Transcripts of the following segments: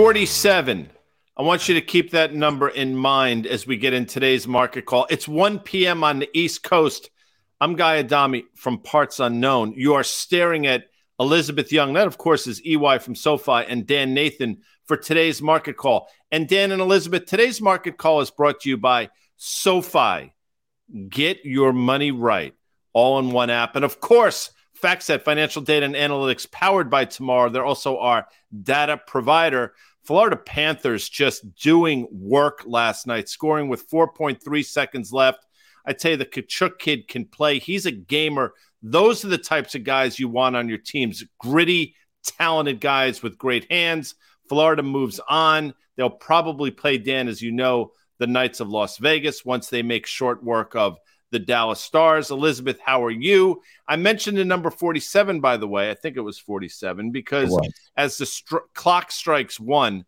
47. I want you to keep that number in mind as we get in today's market call. It's 1 p.m. on the East Coast. I'm Guy Adami from Parts Unknown. You are staring at Elizabeth Young. That, of course, is EY from SoFi and Dan Nathan for today's market call. And Dan and Elizabeth, today's market call is brought to you by SoFi. Get your money right, all in one app. And of course, FactSet Financial Data and Analytics powered by Tomorrow. They're also our data provider. Florida Panthers just doing work last night, scoring with 4.3 seconds left. I tell you, the Tkachuk kid can play. He's a gamer. Those are the types of guys you want on your teams gritty, talented guys with great hands. Florida moves on. They'll probably play, Dan, as you know, the Knights of Las Vegas once they make short work of the Dallas Stars. Elizabeth, how are you? I mentioned the number 47, by the way. I think it was 47 because was. as the str- clock strikes one,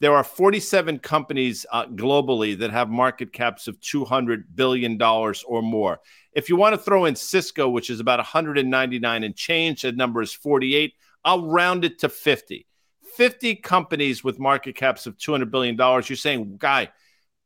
there are 47 companies uh, globally that have market caps of $200 billion or more. If you want to throw in Cisco, which is about 199 and change, that number is 48. I'll round it to 50. 50 companies with market caps of $200 billion. You're saying, Guy,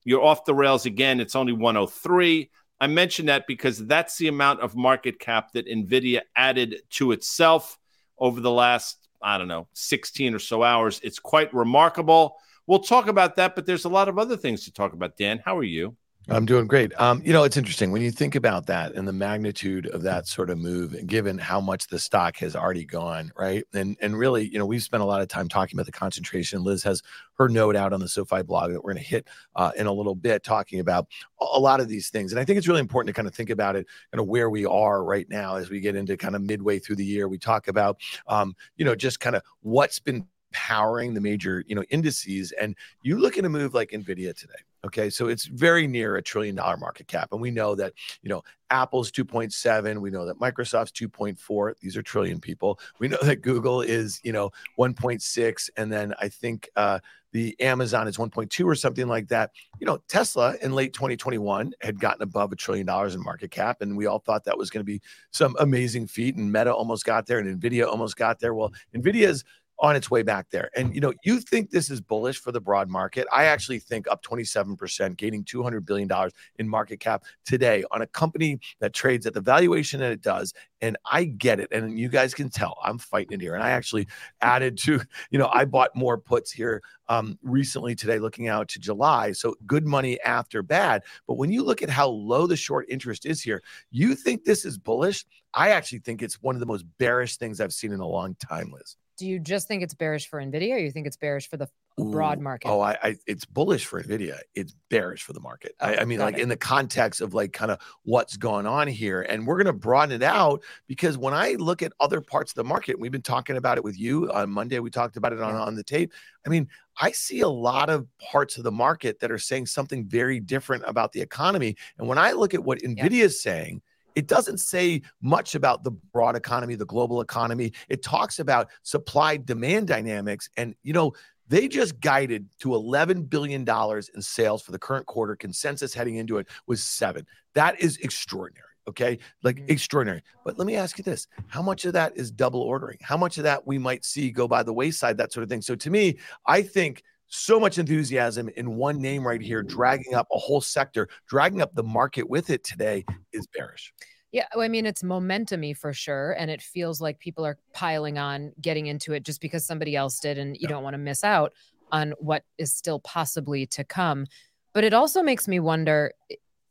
you're off the rails again. It's only 103. I mention that because that's the amount of market cap that NVIDIA added to itself over the last, I don't know, 16 or so hours. It's quite remarkable. We'll talk about that, but there's a lot of other things to talk about. Dan, how are you? I'm doing great. Um, you know, it's interesting when you think about that and the magnitude of that sort of move, given how much the stock has already gone, right? And and really, you know, we've spent a lot of time talking about the concentration. Liz has her note out on the SoFi blog that we're going to hit uh, in a little bit, talking about a lot of these things. And I think it's really important to kind of think about it, kind of where we are right now as we get into kind of midway through the year. We talk about, um, you know, just kind of what's been powering the major, you know, indices. And you look at a move like Nvidia today Okay, so it's very near a trillion dollar market cap, and we know that you know Apple's 2.7. We know that Microsoft's 2.4. These are trillion people. We know that Google is you know 1.6, and then I think uh, the Amazon is 1.2 or something like that. You know, Tesla in late 2021 had gotten above a trillion dollars in market cap, and we all thought that was going to be some amazing feat. And Meta almost got there, and Nvidia almost got there. Well, Nvidia's on its way back there. And you know, you think this is bullish for the broad market. I actually think up 27%, gaining 200 billion dollars in market cap today on a company that trades at the valuation that it does. And I get it. And you guys can tell I'm fighting it here. And I actually added to, you know, I bought more puts here um, recently today, looking out to July. So good money after bad. But when you look at how low the short interest is here, you think this is bullish. I actually think it's one of the most bearish things I've seen in a long time, Liz do you just think it's bearish for Nvidia, or you think it's bearish for the broad market? Oh, I, I, it's bullish for Nvidia. It's bearish for the market. Oh, I, I mean, like it. in the context of like kind of what's going on here, and we're going to broaden it out because when I look at other parts of the market, we've been talking about it with you on Monday. We talked about it on on the tape. I mean, I see a lot of parts of the market that are saying something very different about the economy, and when I look at what Nvidia yeah. is saying it doesn't say much about the broad economy, the global economy. It talks about supply demand dynamics. And, you know, they just guided to $11 billion in sales for the current quarter. Consensus heading into it was seven. That is extraordinary. Okay. Like mm-hmm. extraordinary. But let me ask you this how much of that is double ordering? How much of that we might see go by the wayside, that sort of thing? So to me, I think so much enthusiasm in one name right here, dragging up a whole sector, dragging up the market with it today is bearish. Yeah, I mean it's momentumy for sure, and it feels like people are piling on, getting into it just because somebody else did, and you yeah. don't want to miss out on what is still possibly to come. But it also makes me wonder: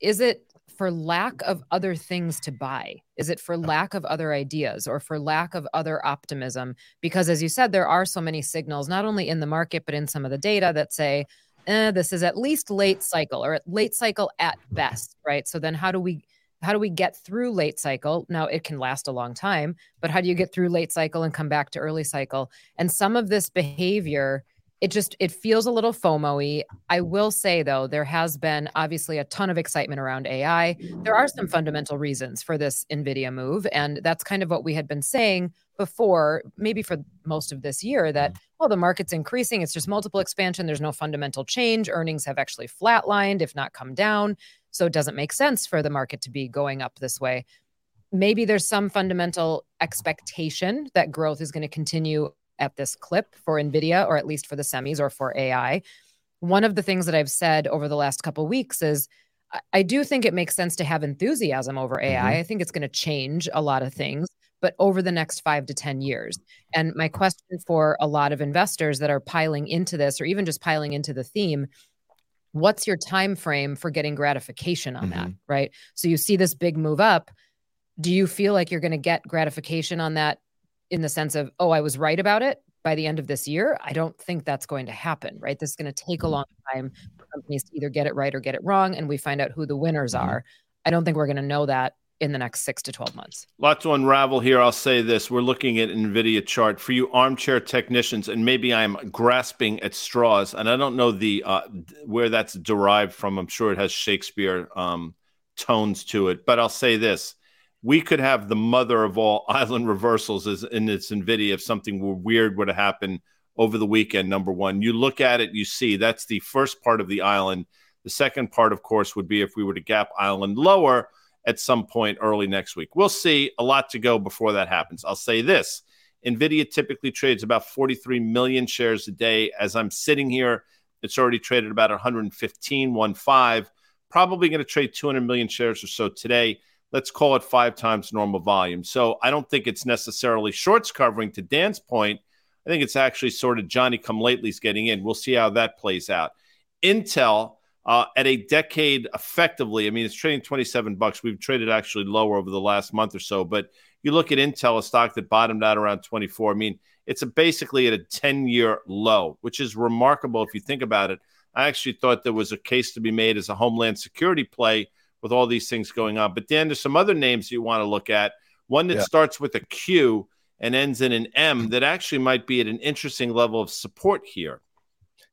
is it for lack of other things to buy? Is it for lack of other ideas or for lack of other optimism? Because as you said, there are so many signals, not only in the market, but in some of the data that say, eh, this is at least late cycle or late cycle at best, right? So then how do we how do we get through late cycle? Now it can last a long time, but how do you get through late cycle and come back to early cycle? And some of this behavior it just it feels a little FOMO-y. I will say though, there has been obviously a ton of excitement around AI. There are some fundamental reasons for this Nvidia move, and that's kind of what we had been saying before, maybe for most of this year, that mm. well, the market's increasing. It's just multiple expansion. There's no fundamental change. Earnings have actually flatlined, if not come down. So it doesn't make sense for the market to be going up this way. Maybe there's some fundamental expectation that growth is going to continue at this clip for Nvidia, or at least for the semis or for AI. One of the things that I've said over the last couple weeks is I do think it makes sense to have enthusiasm over AI. Mm-hmm. I think it's going to change a lot of things, but over the next five to 10 years. And my question for a lot of investors that are piling into this or even just piling into the theme what's your time frame for getting gratification on mm-hmm. that right so you see this big move up do you feel like you're going to get gratification on that in the sense of oh i was right about it by the end of this year i don't think that's going to happen right this is going to take a mm-hmm. long time for companies to either get it right or get it wrong and we find out who the winners mm-hmm. are i don't think we're going to know that in the next six to 12 months. A lot to unravel here. I'll say this. We're looking at NVIDIA chart for you armchair technicians, and maybe I'm grasping at straws, and I don't know the uh, where that's derived from. I'm sure it has Shakespeare um, tones to it, but I'll say this. We could have the mother of all island reversals in its NVIDIA if something weird were to happen over the weekend, number one. You look at it, you see that's the first part of the island. The second part, of course, would be if we were to gap island lower – at some point early next week. We'll see. A lot to go before that happens. I'll say this NVIDIA typically trades about 43 million shares a day. As I'm sitting here, it's already traded about 115, 1.5. Probably going to trade 200 million shares or so today. Let's call it five times normal volume. So I don't think it's necessarily shorts covering to Dan's point. I think it's actually sort of Johnny come lately's getting in. We'll see how that plays out. Intel uh, at a decade effectively. I mean, it's trading 27 bucks. We've traded actually lower over the last month or so, but you look at Intel, a stock that bottomed out around 24. I mean, it's basically at a 10 year low, which is remarkable if you think about it. I actually thought there was a case to be made as a homeland security play with all these things going on. But then there's some other names you want to look at. One that yeah. starts with a Q and ends in an M that actually might be at an interesting level of support here.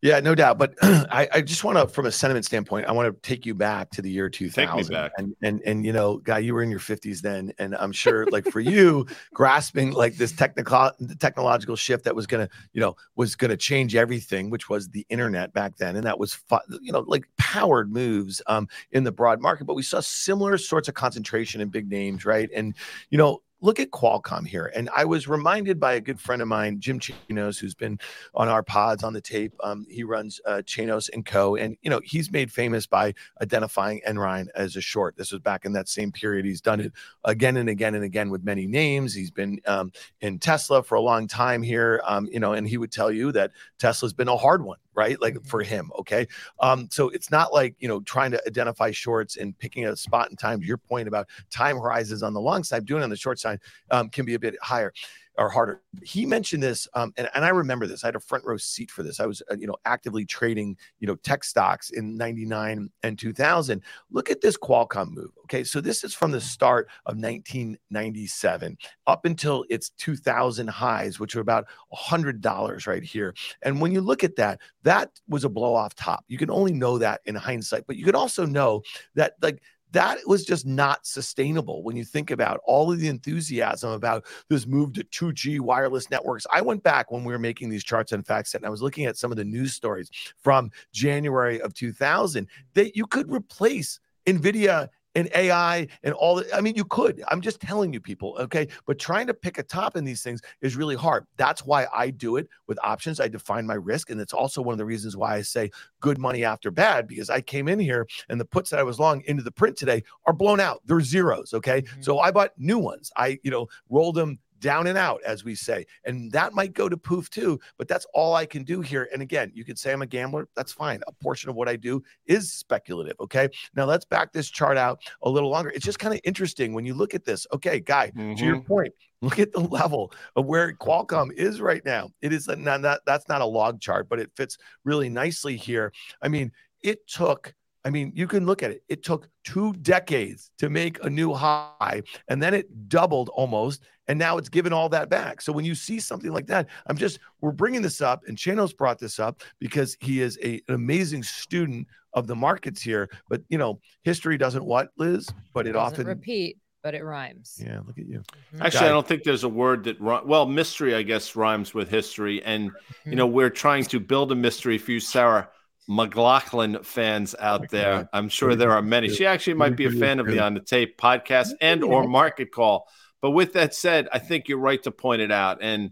Yeah, no doubt. But I, I, just want to, from a sentiment standpoint, I want to take you back to the year 2000. Take me back. And, and, and, you know, guy, you were in your 50s then. And I'm sure, like, for you, grasping like this technical, technological shift that was going to, you know, was going to change everything, which was the internet back then. And that was, you know, like powered moves um, in the broad market. But we saw similar sorts of concentration in big names, right? And, you know, look at Qualcomm here. And I was reminded by a good friend of mine, Jim Chanos, who's been on our pods on the tape. Um, he runs uh, Chanos and Co. And, you know, he's made famous by identifying Enron as a short. This was back in that same period. He's done it again and again and again with many names. He's been um, in Tesla for a long time here, um, you know, and he would tell you that Tesla's been a hard one right? Like for mm-hmm. him. Okay. Um, so it's not like, you know, trying to identify shorts and picking a spot in time. Your point about time horizons on the long side, doing on the short side um, can be a bit higher or harder. He mentioned this, um, and, and I remember this. I had a front row seat for this. I was, uh, you know, actively trading, you know, tech stocks in 99 and 2000. Look at this Qualcomm move. Okay. So this is from the start of 1997 up until its 2000 highs, which are about $100 right here. And when you look at that, that was a blow off top. You can only know that in hindsight, but you can also know that, like, that was just not sustainable when you think about all of the enthusiasm about this move to 2G wireless networks. I went back when we were making these charts on FactSet and I was looking at some of the news stories from January of 2000 that you could replace NVIDIA and AI and all that. I mean, you could. I'm just telling you, people, okay? But trying to pick a top in these things is really hard. That's why I do it with options. I define my risk. And it's also one of the reasons why I say good money after bad, because I came in here and the puts that I was long into the print today are blown out. They're zeros. Okay. Mm-hmm. So I bought new ones. I, you know, rolled them down and out, as we say. And that might go to poof too, but that's all I can do here. And again, you could say I'm a gambler. That's fine. A portion of what I do is speculative. Okay. Now let's back this chart out a little longer. It's just kind of interesting when you look at this. Okay, guy, mm-hmm. to your mm-hmm. point, look at the level of where Qualcomm is right now. It is not, not that's not a log chart, but it fits really nicely here. I mean, it took I mean, you can look at it. It took two decades to make a new high, and then it doubled almost, and now it's given all that back. So when you see something like that, I'm just we're bringing this up, and Chanos brought this up because he is a, an amazing student of the markets here. But you know, history doesn't what Liz, but it, it often repeat but it rhymes. Yeah, look at you. Mm-hmm. Actually, I don't think there's a word that well, mystery I guess rhymes with history, and you mm-hmm. know we're trying to build a mystery for you, Sarah. McLachlan fans out there. I'm sure there are many. She actually might be a fan of the On the Tape podcast and or Market Call. But with that said, I think you're right to point it out. And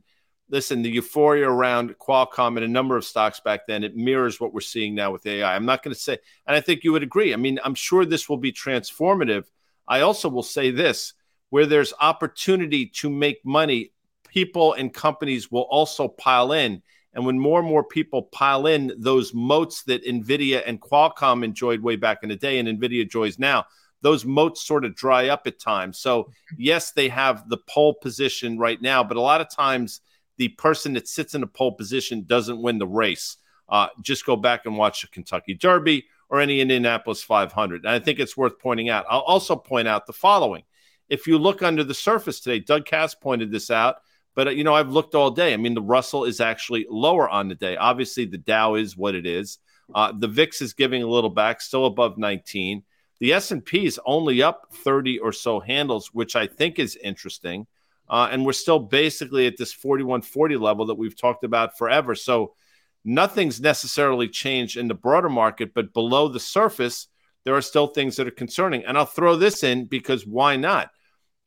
listen, the euphoria around Qualcomm and a number of stocks back then, it mirrors what we're seeing now with AI. I'm not going to say, and I think you would agree. I mean, I'm sure this will be transformative. I also will say this where there's opportunity to make money, people and companies will also pile in. And when more and more people pile in those moats that NVIDIA and Qualcomm enjoyed way back in the day and NVIDIA enjoys now, those moats sort of dry up at times. So, yes, they have the pole position right now, but a lot of times the person that sits in a pole position doesn't win the race. Uh, just go back and watch the Kentucky Derby or any Indianapolis 500. And I think it's worth pointing out. I'll also point out the following. If you look under the surface today, Doug Kass pointed this out, but uh, you know, I've looked all day. I mean, the Russell is actually lower on the day. Obviously, the Dow is what it is. Uh, the VIX is giving a little back, still above 19. The S&P is only up 30 or so handles, which I think is interesting. Uh, and we're still basically at this 4140 level that we've talked about forever. So nothing's necessarily changed in the broader market, but below the surface, there are still things that are concerning. And I'll throw this in because why not?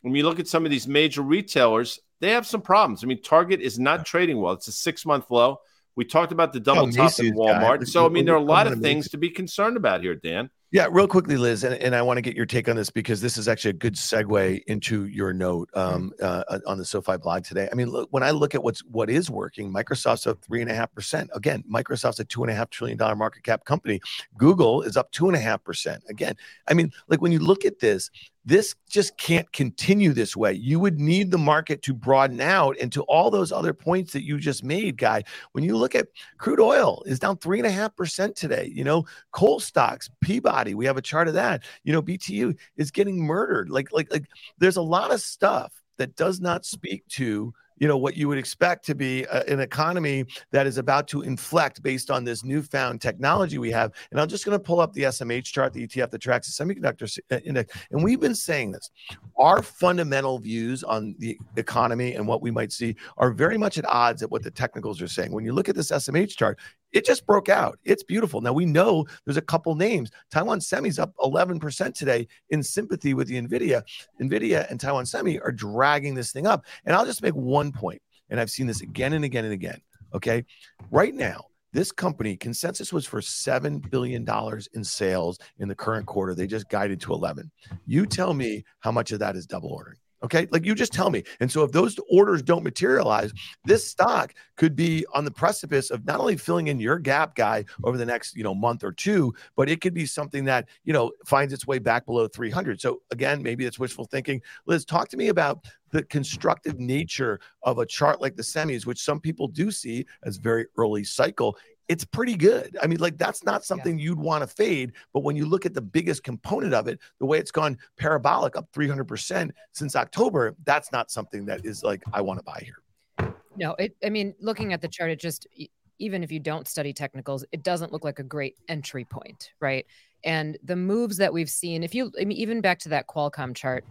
When you look at some of these major retailers, they have some problems. I mean, Target is not trading well. It's a six month low. We talked about the double oh, top in Walmart. Guy. So, I mean, there are a lot of things to be concerned about here, Dan. Yeah, real quickly, Liz, and, and I want to get your take on this because this is actually a good segue into your note mm-hmm. um, uh, on the SoFi blog today. I mean, look, when I look at what's what is working, Microsoft's up three and a half percent. Again, Microsoft's a two and a half trillion dollar market cap company. Google is up two and a half percent. Again, I mean, like when you look at this, this just can't continue this way. You would need the market to broaden out and to all those other points that you just made, guy. When you look at crude oil is down three and a half percent today. You know, coal stocks, Peabody, we have a chart of that. You know, BTU is getting murdered. Like, like, like there's a lot of stuff that does not speak to you know what you would expect to be a, an economy that is about to inflect based on this newfound technology we have. And I'm just going to pull up the SMH chart, the ETF that tracks the semiconductor uh, index, and we've been saying this. Our fundamental views on the economy and what we might see are very much at odds at what the technicals are saying. When you look at this SMH chart, it just broke out. It's beautiful. Now we know there's a couple names. Taiwan Semi's up 11% today in sympathy with the Nvidia. Nvidia and Taiwan Semi are dragging this thing up. And I'll just make one point, and I've seen this again and again and again. Okay, right now. This company consensus was for seven billion dollars in sales in the current quarter. They just guided to 11. You tell me how much of that is double ordering. Okay. Like you just tell me. And so if those orders don't materialize, this stock could be on the precipice of not only filling in your gap guy over the next, you know, month or two, but it could be something that, you know, finds its way back below 300. So again, maybe it's wishful thinking. Liz, talk to me about the constructive nature of a chart like the semis, which some people do see as very early cycle it's pretty good. I mean, like that's not something yeah. you'd want to fade. But when you look at the biggest component of it, the way it's gone parabolic up 300% since October, that's not something that is like, I want to buy here. No, it, I mean, looking at the chart, it just, even if you don't study technicals, it doesn't look like a great entry point, right? And the moves that we've seen, if you, I mean, even back to that Qualcomm chart,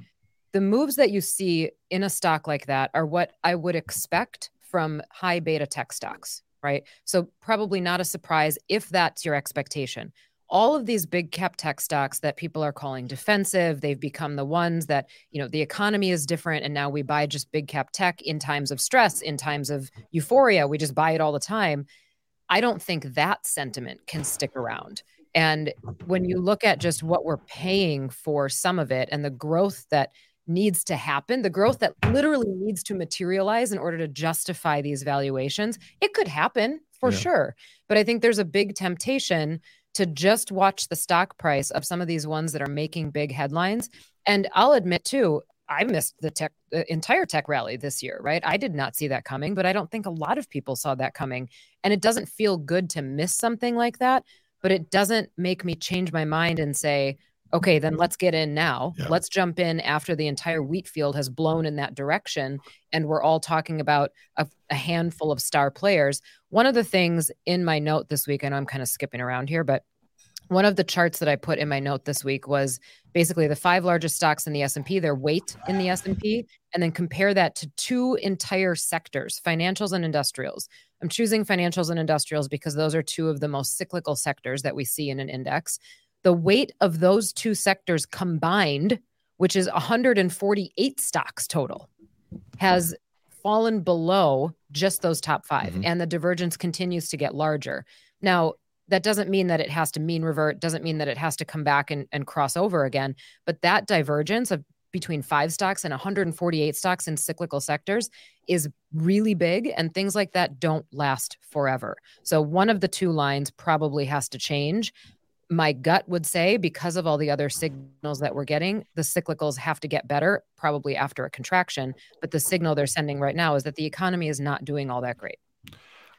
the moves that you see in a stock like that are what I would expect from high beta tech stocks, right? So probably not a surprise if that's your expectation. All of these big cap tech stocks that people are calling defensive, they've become the ones that, you know, the economy is different and now we buy just big cap tech in times of stress, in times of euphoria, we just buy it all the time. I don't think that sentiment can stick around. And when you look at just what we're paying for some of it and the growth that needs to happen, the growth that literally needs to materialize in order to justify these valuations, it could happen for yeah. sure. But I think there's a big temptation to just watch the stock price of some of these ones that are making big headlines. And I'll admit too, I missed the tech the entire tech rally this year, right? I did not see that coming, but I don't think a lot of people saw that coming. And it doesn't feel good to miss something like that, but it doesn't make me change my mind and say, okay, then mm-hmm. let's get in now. Yeah. Let's jump in after the entire wheat field has blown in that direction. And we're all talking about a, a, handful of star players. One of the things in my note this week, and I'm kind of skipping around here, but one of the charts that I put in my note this week was basically the five largest stocks in the S&P, their weight in the S&P, and then compare that to two entire sectors, financials and industrials. I'm choosing financials and industrials because those are two of the most cyclical sectors that we see in an index the weight of those two sectors combined, which is 148 stocks total, has fallen below just those top 5 Mhm. and the divergence continues to get larger. Now, that doesn't mean that it has to mean revert, doesn't mean that it has to come back and, and cross over again. But that divergence of between five stocks and 148 stocks in cyclical sectors is really big. And things like that don't last forever. So one of the two lines probably has to change. My gut would say, because of all the other signals that we're getting, the cyclicals have to get better, probably after a contraction. But the signal they're sending right now is that the economy is not doing all that great.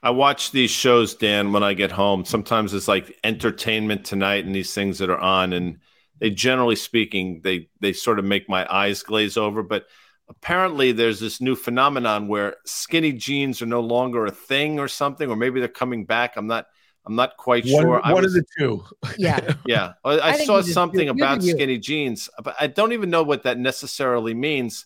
I watch these shows, Dan, when I get home. Sometimes it's like entertainment tonight and these things that are on, and they generally speaking, they they sort of make my eyes glaze over. But apparently, there's this new phenomenon where skinny jeans are no longer a thing, or something, or maybe they're coming back. I'm not. I'm not quite One, sure. I one was- of the two. Yeah. yeah, I, I I saw you just something you do about you. skinny jeans, but I don't even know what that necessarily means.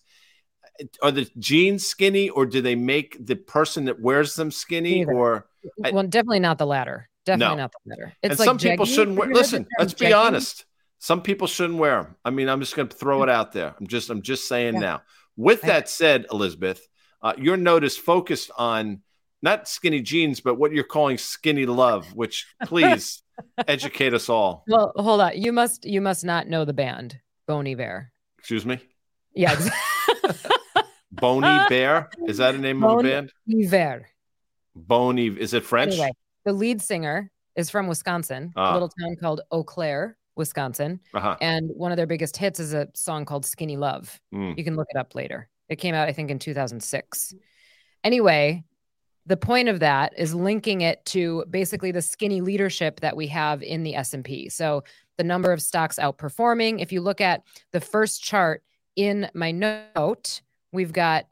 Are the jeans skinny, or do they make the person that wears them skinny? Neither. Or I- well, definitely not the latter. Definitely No. not the latter. and like some people shouldn't wear. you Listen, let's be jeggings? honest. Some people shouldn't wear them. I mean, I'm just going to throw it out there. I'm just, I'm just saying Yeah. now. With that said, Elizabeth, uh, your note is focused on not skinny jeans, but what you're calling skinny love. Which, please, educate us all. Well, hold on. You must you must not know the band Bon Iver. Excuse me, Yeah, ex- Boney Bear. Is that a name of a Bon band? Iver. Boney. Is it French? Anyway, the lead singer is from Wisconsin, Ah. a little town called Eau Claire, Wisconsin, Uh-huh. and one of their biggest hits is a song called "Skinny Love." Mm. You can look it up later. It came out, I think, in 2006. Anyway, the point of that is linking it to basically the skinny leadership that we have in the S&P. So the number of stocks outperforming. If you look at the first chart in my note, we've got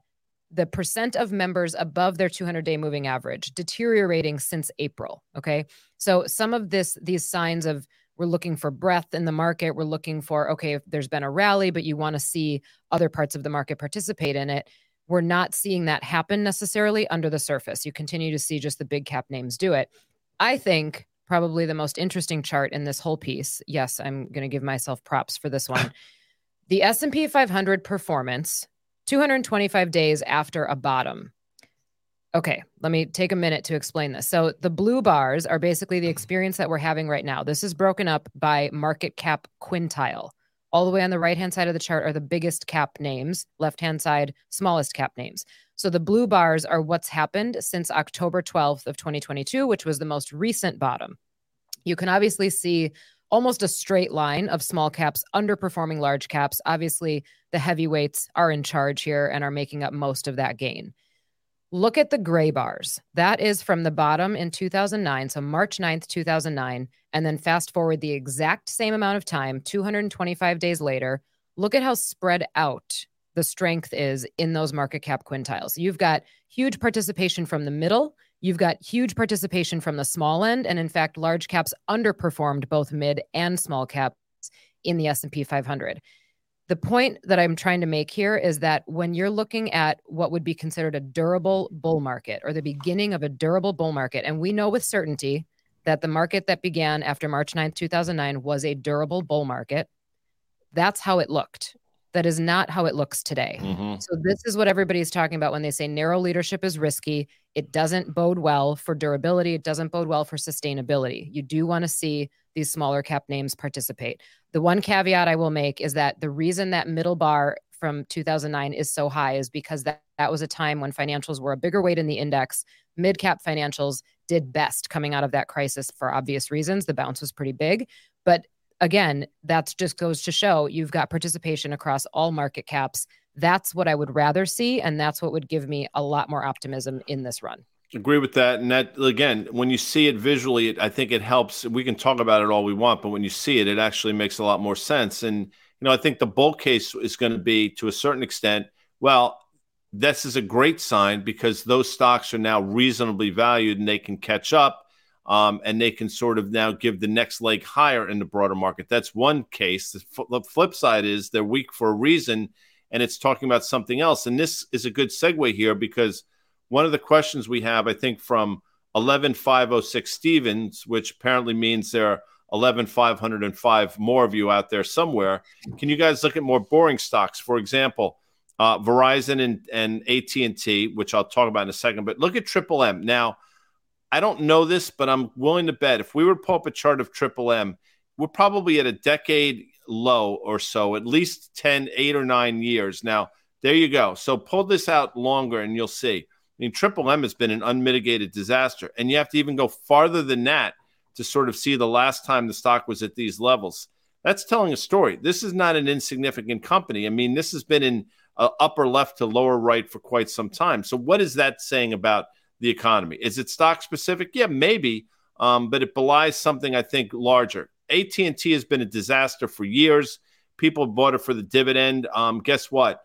the percent of members above their 200-day moving average deteriorating since April. Okay, so some of this, these signs of we're looking for breadth in the market. We're looking for okay, if there's been a rally, but you want to see other parts of the market participate in it. We're not seeing that happen necessarily under the surface. You continue to see just the big cap names do it. I think probably the most interesting chart in this whole piece. Yes, I'm going to give myself props for this one. the S&P 500 performance 225 days after a bottom. Okay, let me take a minute to explain this. So, the blue bars are basically the mm-hmm. experience that we're having right now. This is broken up by market cap quintile. All the way on the right hand side of the chart are the biggest cap names, left hand side, smallest cap names. So, the blue bars are what's happened since October 12th of 2022, which was the most recent bottom. You can obviously see almost a straight line of small caps underperforming large caps. Obviously, the heavyweights are in charge here and are making up most of that gain. Look at the gray bars. That is from the bottom in 2009, so March 9th, 2009, and then fast forward the exact same amount of time, 225 days later. Look at how spread out the strength is in those market cap quintiles. You've got huge participation from the middle, you've got huge participation from the small end, and in fact, large caps underperformed both mid and small caps in the S&P 500 the point that I'm trying to make here is that when you're looking at what would be considered a durable bull market or the beginning of a durable bull market, and we know with certainty that the market that began after March 9th, 2009 was a durable bull market, that's how it looked. That is not how it looks today. Mhm. So this is what everybody's talking about when they say narrow leadership is risky. It doesn't bode well for durability. It doesn't bode well for sustainability. You do want to see these smaller cap names participate. The one caveat I will make is that the reason that middle bar from 2009 is so high is because that, that was a time when financials were a bigger weight in the index. Mid cap financials did best coming out of that crisis for obvious reasons. The bounce was pretty big. But again, that just goes to show you've got participation across all market caps. That's what I would rather see. And that's what would give me a lot more optimism in this run. Agree with that. And that, again, when you see it visually, it, I think it helps. We can talk about it all we want, but when you see it, it actually makes a lot more sense. And, you know, I think the bull case is going to be to a certain extent, well, this is a great sign because those stocks are now reasonably valued and they can catch up um, and they can sort of now give the next leg higher in the broader market. That's one case. The, f- the flip side is they're weak for a reason and it's talking about something else. And this is a good segue here because one of the questions we have, I think, from 11506 Stevens, which apparently means there are 11505 more of you out there somewhere. Can you guys look at more boring stocks? For example, uh, Verizon and, and AT&T, which I'll talk about in a second. But look at Triple M. Now, I don't know this, but I'm willing to bet if we were to pull up a chart of Triple M, we're probably at a decade low or so, at least 10, eight or nine years. Now, there you go. So pull this out longer and you'll see. I mean, Triple M has been an unmitigated disaster. And you have to even go farther than that to sort of see the last time the stock was at these levels. That's telling a story. This is not an insignificant company. I mean, this has been in uh, upper left to lower right for quite some time. So, what is that saying about the economy? Is it stock specific? Yeah, maybe, um, but it belies something I think larger. AT and T has been a disaster for years. People bought it for the dividend. Um, guess what?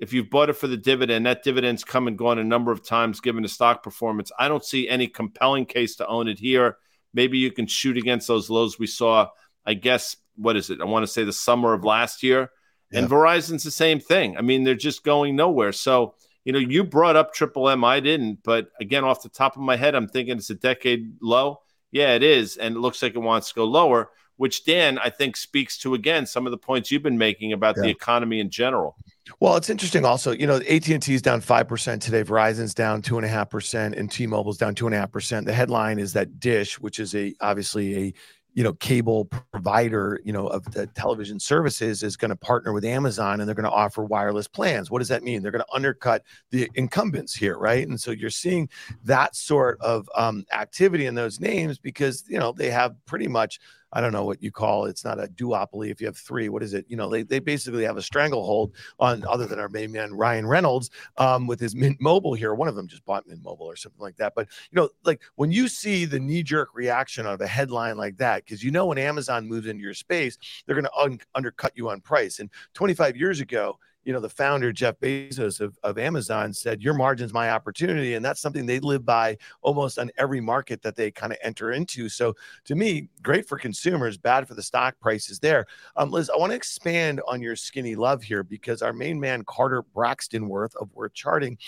If you've bought it for the dividend, that dividend's come and gone a number of times given the stock performance. I don't see any compelling case to own it here. Maybe you can shoot against those lows we saw, I guess, what is it? I want to say the summer of last year. And Verizon's the same thing. I mean, they're just going nowhere. So, you know, you brought up Triple M. I didn't. But again, off the top of my head, I'm thinking it's a decade low. Yeah, it is. And it looks like it wants to go lower, which Dan, I think, speaks to, again, some of the points you've been making about yeah. the economy in general. Well, it's interesting also, you know, AT&T is down 5% today. Verizon's down 2.5% and T-Mobile's down 2.5%. The headline is that Dish, which is a obviously a you know cable provider you know of the television services is going to partner with amazon and they're going to offer wireless plans what does that mean they're going to undercut the incumbents here right and so you're seeing that sort of um, activity in those names because you know they have pretty much I don't know what you call it. It's not a duopoly. If you have three, what is it? You know, they, they basically have a stranglehold on other than our main man Ryan Reynolds um, with his Mint Mobile here. One of them just bought Mint Mobile or something like that. But you know, like when you see the knee jerk reaction of a headline like that, because you know when Amazon moves into your space, they're going to un- undercut you on price. And 25 years ago, you know, the founder, Jeff Bezos of, of Amazon, said, Your margin's my opportunity. And that's something they live by almost on every market that they kind of enter into. So to me, great for consumers, bad for the stock prices there. Um, Liz, I want to expand on your skinny love here because our main man, Carter Braxton Worth of Worth Charting,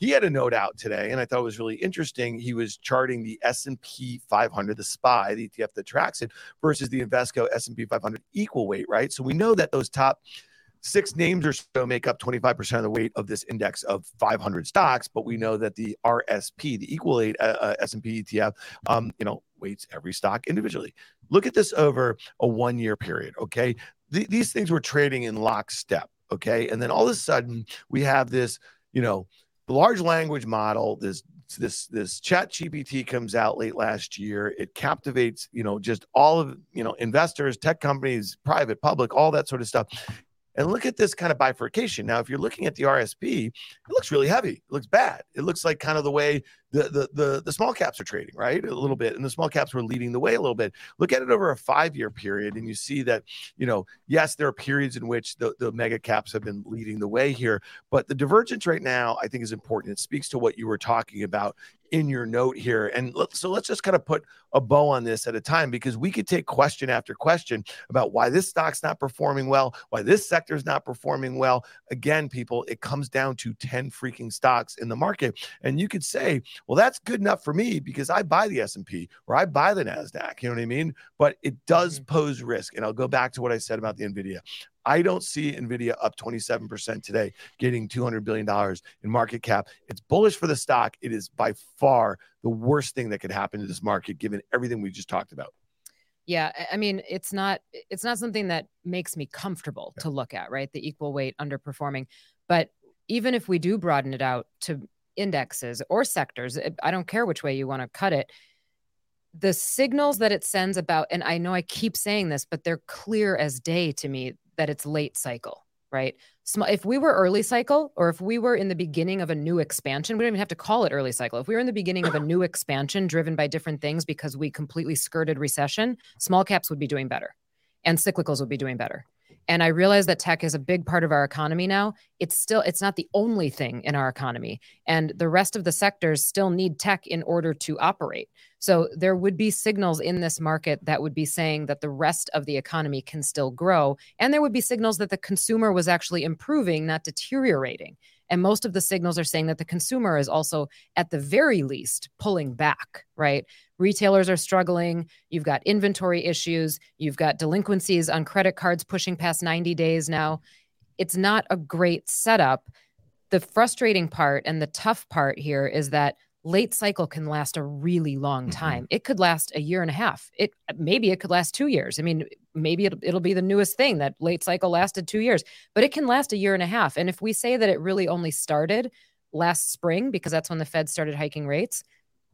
he had a note out today and i thought it was really interesting he was charting the s&p 500 the spy the etf that tracks it versus the Invesco s&p 500 equal weight right so we know that those top Six names or so make up 25% of the weight of this index of 500 stocks, but we know that the RSP, the equal eight uh, uh, S&P ETF, um, you know, weights every stock individually. Look at this over a one-year period, okay? Th- these things were trading in lockstep, okay? And then all of a sudden we have this, you know, large language model, this this this chat gpt comes out late last year it captivates you know just all of you know investors tech companies private public all that sort of stuff and look at this kind of bifurcation. Now, if you're looking at the RSP, it looks really heavy. It looks bad. It looks like kind of the way the, the the the small caps are trading, right? A little bit, and the small caps were leading the way a little bit. Look at it over a five year period, and you see that you know, yes, there are periods in which the the mega caps have been leading the way here, but the divergence right now, I think, is important. It speaks to what you were talking about in your note here. And let, so let's just kind of put a bow on this at a time because we could take question after question about why this stock's not performing well, why this sector is not performing well. Again, people, it comes down to 10 freaking stocks in the market. And you could say, well, that's good enough for me because I buy the S&P or I buy the Nasdaq, you know what I mean? But it does mm-hmm. pose risk. And I'll go back to what I said about the Nvidia. I don't see Nvidia up 27% today, getting $200 billion in market cap. It's bullish for the stock. It is by far the worst thing that could happen to this market, given everything we just talked about. Yeah, I mean, it's not it's not something that makes me comfortable yeah. to look at, right? The equal weight underperforming. But even if we do broaden it out to indexes or sectors, eh, I don't care which way you want to cut it. The signals that it sends about, and I know I keep saying this, but they're clear as day to me that it's late cycle, right? If we were early cycle, or if we were in the beginning of a new expansion, we don't even have to call it early cycle. If we were in the beginning of a new expansion driven by different things because we completely skirted recession, small caps would be doing better and cyclicals would be doing better and i realize that tech is a big part of our economy now. It's still it's not the only thing in our economy. And the rest of the sectors still need tech in order to operate. So there would be signals in this market that would be saying that the rest of the economy can still grow. And there would be signals that the consumer was actually improving not deteriorating and most of the signals are saying that the consumer is also, at the very least, pulling back, right? Retailers are struggling. You've got inventory issues. You've got delinquencies on credit cards pushing past 90 days now. It's not a great setup. the frustrating part and the tough part here is that late cycle can last a really long Mhm. time. It could last a year and a half. It maybe it could last 2 years. I mean, maybe it'll, it'll be the newest thing that late cycle lasted 2 years, but it can last a year and a half. And if we say that it really only started last spring because that's when the Fed started hiking rates,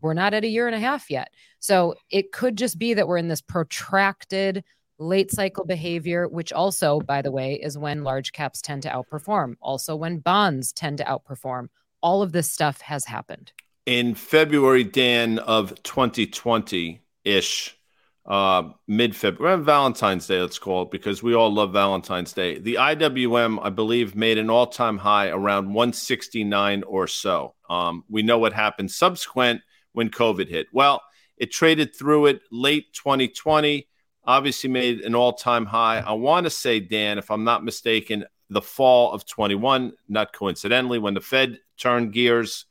we're not at a year and a half yet. So it could just be that we're in this protracted late cycle behavior, which also, by the way, is when large caps tend to outperform, also when bonds tend to outperform. All of this stuff has happened. In February, Dan, of 2020 ish, uh, mid February, Valentine's Day, let's call it, because we all love Valentine's Day. The IWM, I believe, made an all time high around 169 or so. Um, we know what happened subsequent when COVID hit. Well, it traded through it late 2020, obviously made an all time high. I want to say, Dan, if I'm not mistaken, the fall of 21, not coincidentally, when the Fed turned gears.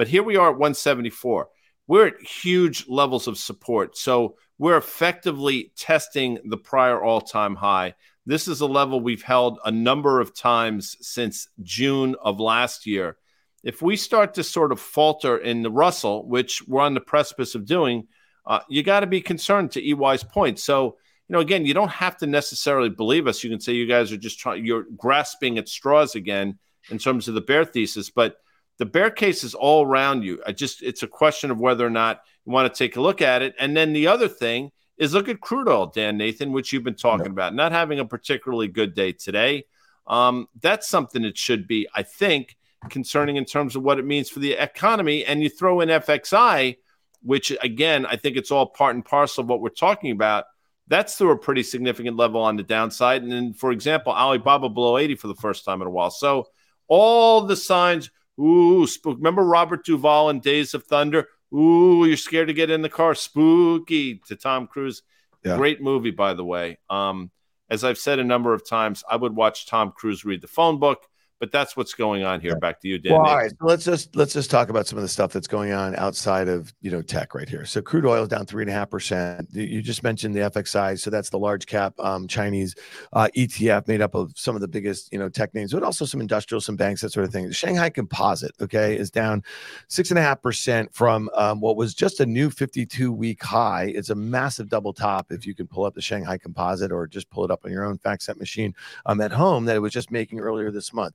But here we are at 174. We're at huge levels of support. So we're effectively testing the prior all time high. This is a level we've held a number of times since June of last year. If we start to sort of falter in the Russell, which we're on the precipice of doing, uh, you got to be concerned to EY's point. So, you know, again, you don't have to necessarily believe us. You can say you guys are just trying, you're grasping at straws again in terms of the bear thesis, but the bear case is all around you. I just it's a question of whether or not you want to take a look at it. And then the other thing is look at crude oil, Dan Nathan, which you've been talking Yeah. about, not having a particularly good day today. Um, that's something that should be, I think, concerning in terms of what it means for the economy. And you throw in FXI, which again, I think it's all part and parcel of what we're talking about. That's through a pretty significant level on the downside. And then, for example, Alibaba below 80 for the first time in a while. So all the signs Ooh, spook. Remember Robert Duvall in Days of Thunder? Ooh, you're scared to get in the car. Spooky to Tom Cruise. Yeah. Great movie, by the way. Um, as I've said a number of times, I would watch Tom Cruise read the phone book, but that's what's going on here. Back to you, Dan. Well, all right. So let's just let's just talk about some of the stuff that's going on outside of you know tech right here. So crude oil is down three and a half percent. You just mentioned the FXI, so that's the large cap um, Chinese uh, ETF made up of some of the biggest you know tech names, but also some industrial, some banks, that sort of thing. The Shanghai Composite, okay, is down six and a half percent from um, what was just a new 52 week high. It's a massive double top if you can pull up the Shanghai Composite or just pull it up on your own FactSet machine um, at home that it was just making earlier this month.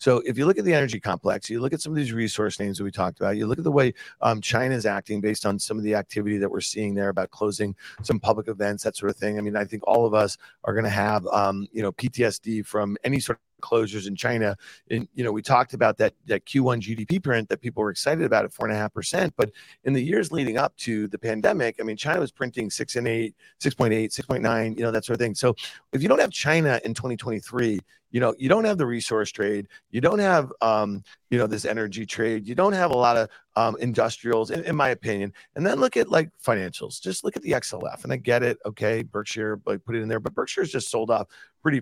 So if you look at the energy complex, you look at some of these resource names that we talked about, you look at the way um, China is acting based on some of the activity that we're seeing there about closing some public events, that sort of thing. I mean, I think all of us are going to have, um, you know, PTSD from any sort of closures in China. And, you know, we talked about that, that Q1 GDP print that people were excited about at four and a half percent. But in the years leading up to the pandemic, I mean, China was printing six and eight, 6.8, 6.9, you know, that sort of thing. So if you don't have China in 2023, you know you don't have the resource trade you don't have um you know this energy trade. You don't have a lot of um industrials in, in my opinion. And then look at like financials. Just look at the xlf and i get it. Okay berkshire like put it in there. But berkshire's just sold off pretty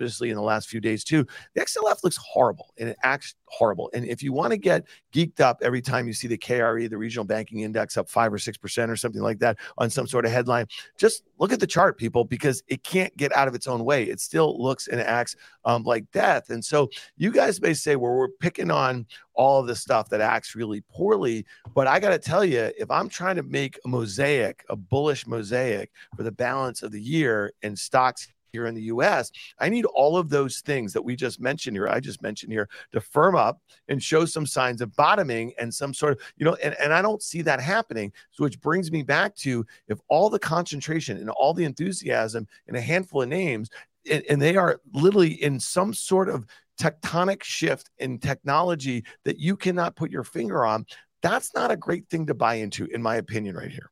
in the last few days too the xlf looks horrible and it acts horrible and if you want to get geeked up every time you see the kre the regional banking index up five or six percent or something like that on some sort of headline just look at the chart people because it can't get out of its own way it still looks and acts um, like death. And so you guys may say, well, we're picking on all of the stuff that acts really poorly. But I got to tell you, if I'm trying to make a mosaic, a bullish mosaic for the balance of the year in stocks here in the US, I need all of those things that we just mentioned here, I just mentioned here, to firm up and show some signs of bottoming and some sort of, you know, and, and I don't see that happening. So, which brings me back to if all the concentration and all the enthusiasm in a handful of names and, and they are literally in some sort of tectonic shift in technology that you cannot put your finger on. That's not a great thing to buy into, in my opinion, right here.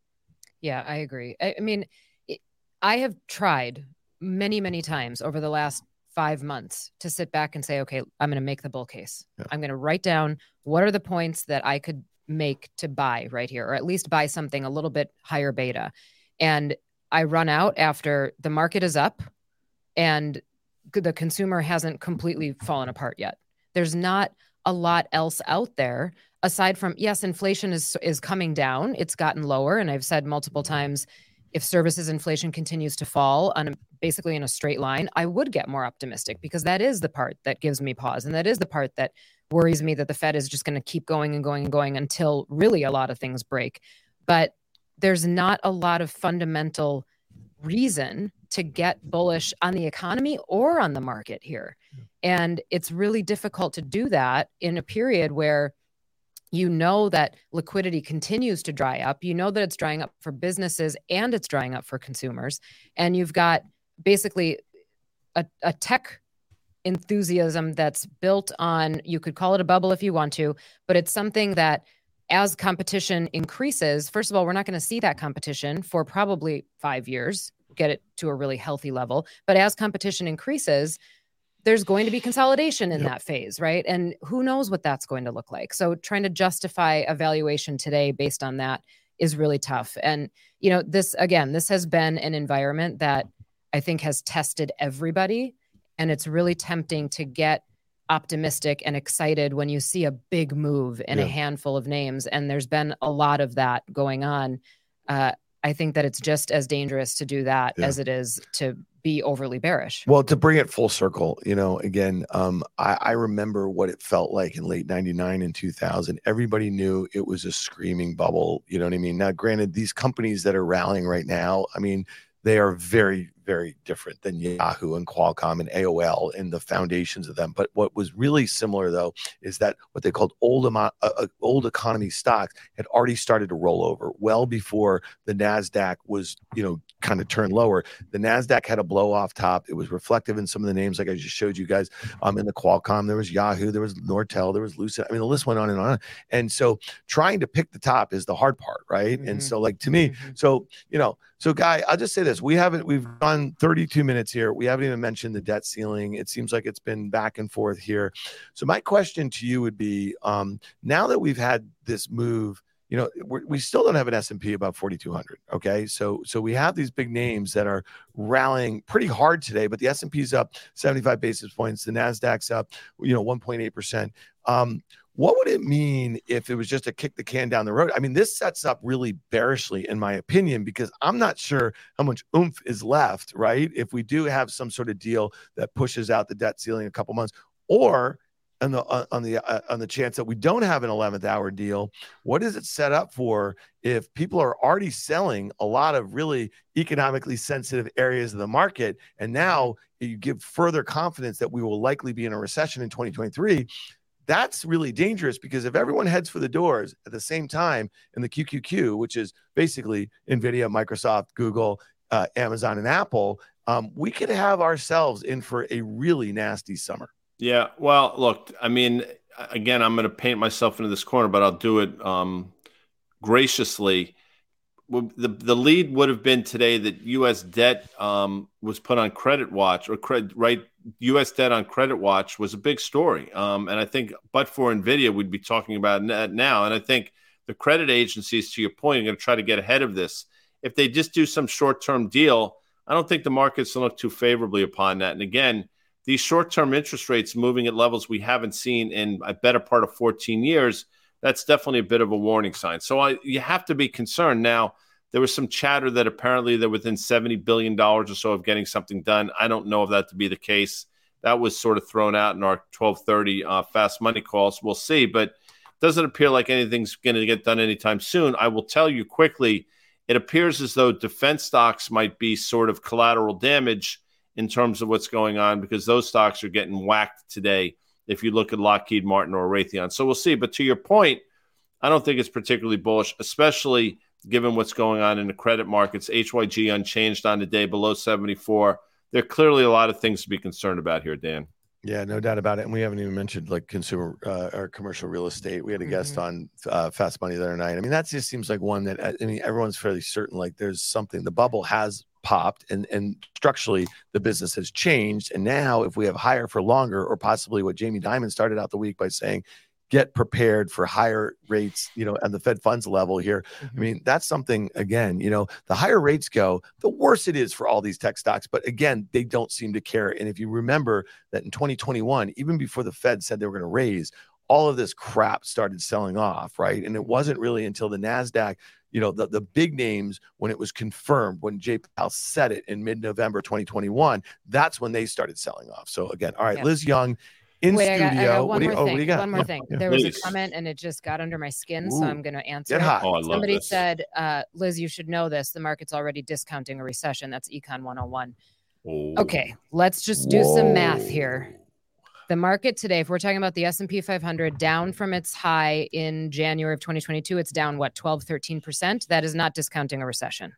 Yeah, I agree. I, I mean, I have tried many, many times over the last five months to sit back and say, okay, I'm going to make the bull case. Yeah. I'm going to write down what are the points that I could make to buy right here, or at least buy something a little bit higher beta. And I run out after the market is up and the consumer hasn't completely fallen apart yet. There's not a lot else out there aside from yes, inflation is is coming down. It's gotten lower, and I've said multiple times, if services inflation continues to fall on a, basically in a straight line, I would get more optimistic because that is the part that gives me pause, and that is the part that worries me that the Fed is just going to keep going and going and going until really a lot of things break. But there's not a lot of fundamental reason to get bullish on the economy or on the market here. And it's really difficult to do that in a period where you know that liquidity continues to dry up. You know that it's drying up for businesses and it's drying up for consumers. And you've got basically a, a tech enthusiasm that's built on, you could call it a bubble if you want to, but it's something that as competition increases, first of all, we're not going to see that competition for probably five years, get it to a really healthy level. But as competition increases, there's going to be consolidation in yep. that phase, right? And who knows what that's going to look like. So trying to justify a valuation today based on that is really tough. And, you know, this again, this has been an environment that I think has tested everybody. And it's really tempting to get optimistic and excited when you see a big move in yeah. a handful of names. And there's been a lot of that going on. Uh, I think that it's just as dangerous to do that yeah. as it is to be overly bearish. Well, to bring it full circle, you know, again, um, I, I remember what it felt like in late 99 and 2000. Everybody knew it was a screaming bubble. You know what I mean? Now, granted, these companies that are rallying right now, I mean, they are very very different than Yahoo and Qualcomm and AOL and the foundations of them. But what was really similar though is that what they called old uh, uh, old economy stocks had already started to roll over well before the Nasdaq was you know kind of turned lower. The Nasdaq had a blow off top. It was reflective in some of the names like I just showed you guys. Um, in the Qualcomm there was Yahoo, there was Nortel, there was Lucent. I mean the list went on and on. And so trying to pick the top is the hard part, right? Mm-hmm. And so like to me, mm-hmm. so you know, so guy, I'll just say this: we haven't we've gone 32 minutes here. We haven't even mentioned the debt ceiling. It seems like it's been back and forth here. So my question to you would be: um, now that we've had this move, you know, we still don't have an S and P above 4,200. Okay, so so we have these big names that are rallying pretty hard today, but the S and P is up 75 basis points. The Nasdaq's up, you know, 1.8 percent. Um, what would it mean if it was just a kick the can down the road? I mean, this sets up really bearishly, in my opinion, because I'm not sure how much oomph is left, right? If we do have some sort of deal that pushes out the debt ceiling a couple months, or on the uh, on the uh, on the chance that we don't have an 11th hour deal, what is it set up for if people are already selling a lot of really economically sensitive areas of the market, and now you give further confidence that we will likely be in a recession in 2023? That's really dangerous because if everyone heads for the doors at the same time in the QQQ, which is basically NVIDIA, Microsoft, Google, uh, Amazon, and Apple, um, we could have ourselves in for a really nasty summer. Yeah. Well, look, I mean, again, I'm going to paint myself into this corner, but I'll do it um, graciously the the lead would have been today that U.S. debt um, was put on credit watch or credit right. U.S. debt on credit watch was a big story, um, and I think, but for Nvidia, we'd be talking about that now. And I think the credit agencies, to your point, are going to try to get ahead of this. If they just do some short term deal, I don't think the markets look too favorably upon that. And again, these short term interest rates moving at levels we haven't seen in a better part of 14 years that's definitely a bit of a warning sign. So I, you have to be concerned. Now, there was some chatter that apparently they're within $70 billion or so of getting something done. I don't know if that to be the case. That was sort of thrown out in our 1230 uh, fast money calls. We'll see, but doesn't appear like anything's going to get done anytime soon. I will tell you quickly, it appears as though defense stocks might be sort of collateral damage in terms of what's going on because those stocks are getting whacked today if you look at Lockheed Martin or Raytheon. So we'll see. But to your point, I don't think it's particularly bullish, especially given what's going on in the credit markets. HYG unchanged on the day below 74. There are clearly a lot of things to be concerned about here, Dan. Yeah, no doubt about it. And we haven't even mentioned like consumer uh, or commercial real estate. We had a guest mm-hmm. on uh, Fast Money the other night. I mean, that just seems like one that I mean, everyone's fairly certain like there's something. The bubble has popped and and structurally the business has changed and now if we have higher for longer or possibly what Jamie Dimon started out the week by saying get prepared for higher rates you know at the fed funds level here. Mm-hmm. i mean that's something again you know the higher rates go the worse it is for all these tech stocks. But again they don't seem to care. And if you remember that in 2021 even before the fed said they were going to raise all of this crap started selling off right? And it wasn't really until the nasdaq you know, the, the big names when it was confirmed, when Jay Powell said it in mid November 2021, that's when they started selling off. So, again, all right, Liz Young in Wait, I got, I got one what, do you, more oh, thing. what do you got? One more Yeah, thing. yeah. There was a comment and it just got under my skin, so I'm going to answer. Get it. hot. Oh, I love Somebody this. said, uh, Liz, you should know this. The market's already discounting a recession. That's Econ 101. Oh. Okay, let's just do some math here. The market today, if we're talking about the S&P 500 down from its high in January of 2022, it's down what 12 13%. That is not discounting a recession.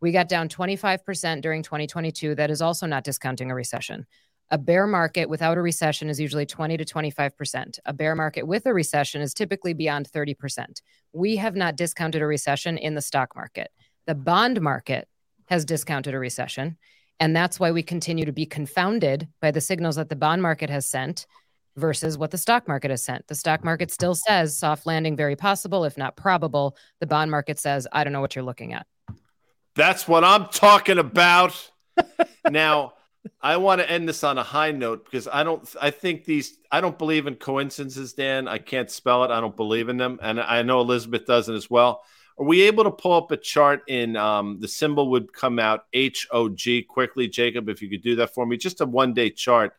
We got down 25% during 2022. That is also not discounting a recession. A bear market without a recession is usually 20 to 25%. A bear market with a recession is typically beyond 30%. We have not discounted a recession in the stock market. The bond market has discounted a recession. And that's why we continue to be confounded by the signals that the bond market has sent versus what the stock market has sent. The stock market still says soft landing very possible, if not probable. The bond market says, I don't know what you're looking at. That's what I'm talking about. now, I want to end this on a high note because I don't I think these I don't believe in coincidences, Dan. I can't spell it. I don't believe in them. And I know Elizabeth doesn't as well. Are we able to pull up a chart in um, the symbol would come out H O G quickly, Jacob? If you could do that for me, just a one day chart,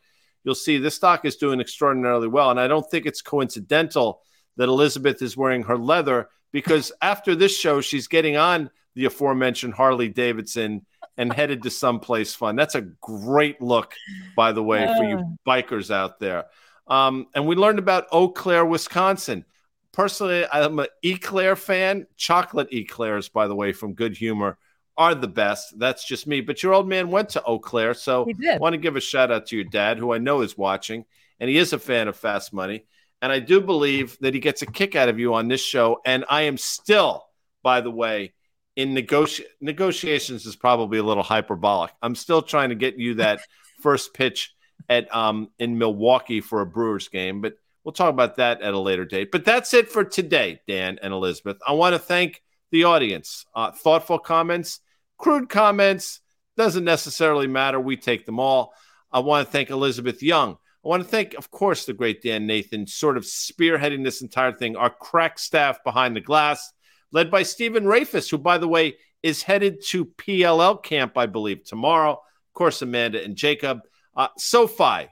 you'll see this stock is doing extraordinarily well. And I don't think it's coincidental that Elizabeth is wearing her leather because after this show, she's getting on the aforementioned Harley Davidson and headed to someplace fun. That's a great look, by the way, for you bikers out there. Um, and we learned about Eau Claire, Wisconsin. Personally, I'm an Eclair fan. Chocolate eclairs, by the way, from Good Humor are the best. That's just me. But your old man went to Eau Claire, so I want to give a shout out to your dad, who I know is watching, and he is a fan of Fast Money. And I do believe that he gets a kick out of you on this show. And I am still, by the way, in negoti- negotiations is probably a little hyperbolic. I'm still trying to get you that first pitch at um in Milwaukee for a Brewers game, but we'll talk about that at a later date. But that's it for today, Dan and Elizabeth. I want to thank the audience. Uh, thoughtful comments, crude comments doesn't necessarily matter. We take them all. I want to thank Elizabeth Young. I want to thank, of course, the great Dan Nathan, sort of spearheading this entire thing. Our crack staff behind the glass led by Stephen Rafis, who, by the way, is headed to PLL camp, I believe, tomorrow. Of course, Amanda and Jacob. Uh, SoFi,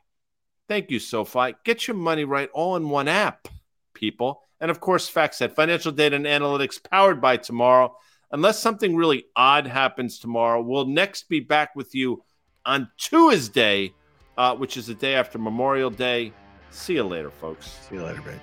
thank you, SoFi. Get your money right all in one app, people. And of course, FactSet, financial data and analytics powered by tomorrow. Unless something really odd happens tomorrow, we'll next be back with you on Tuesday, uh, which is the day after Memorial Day. See you later, folks. See you later, babe.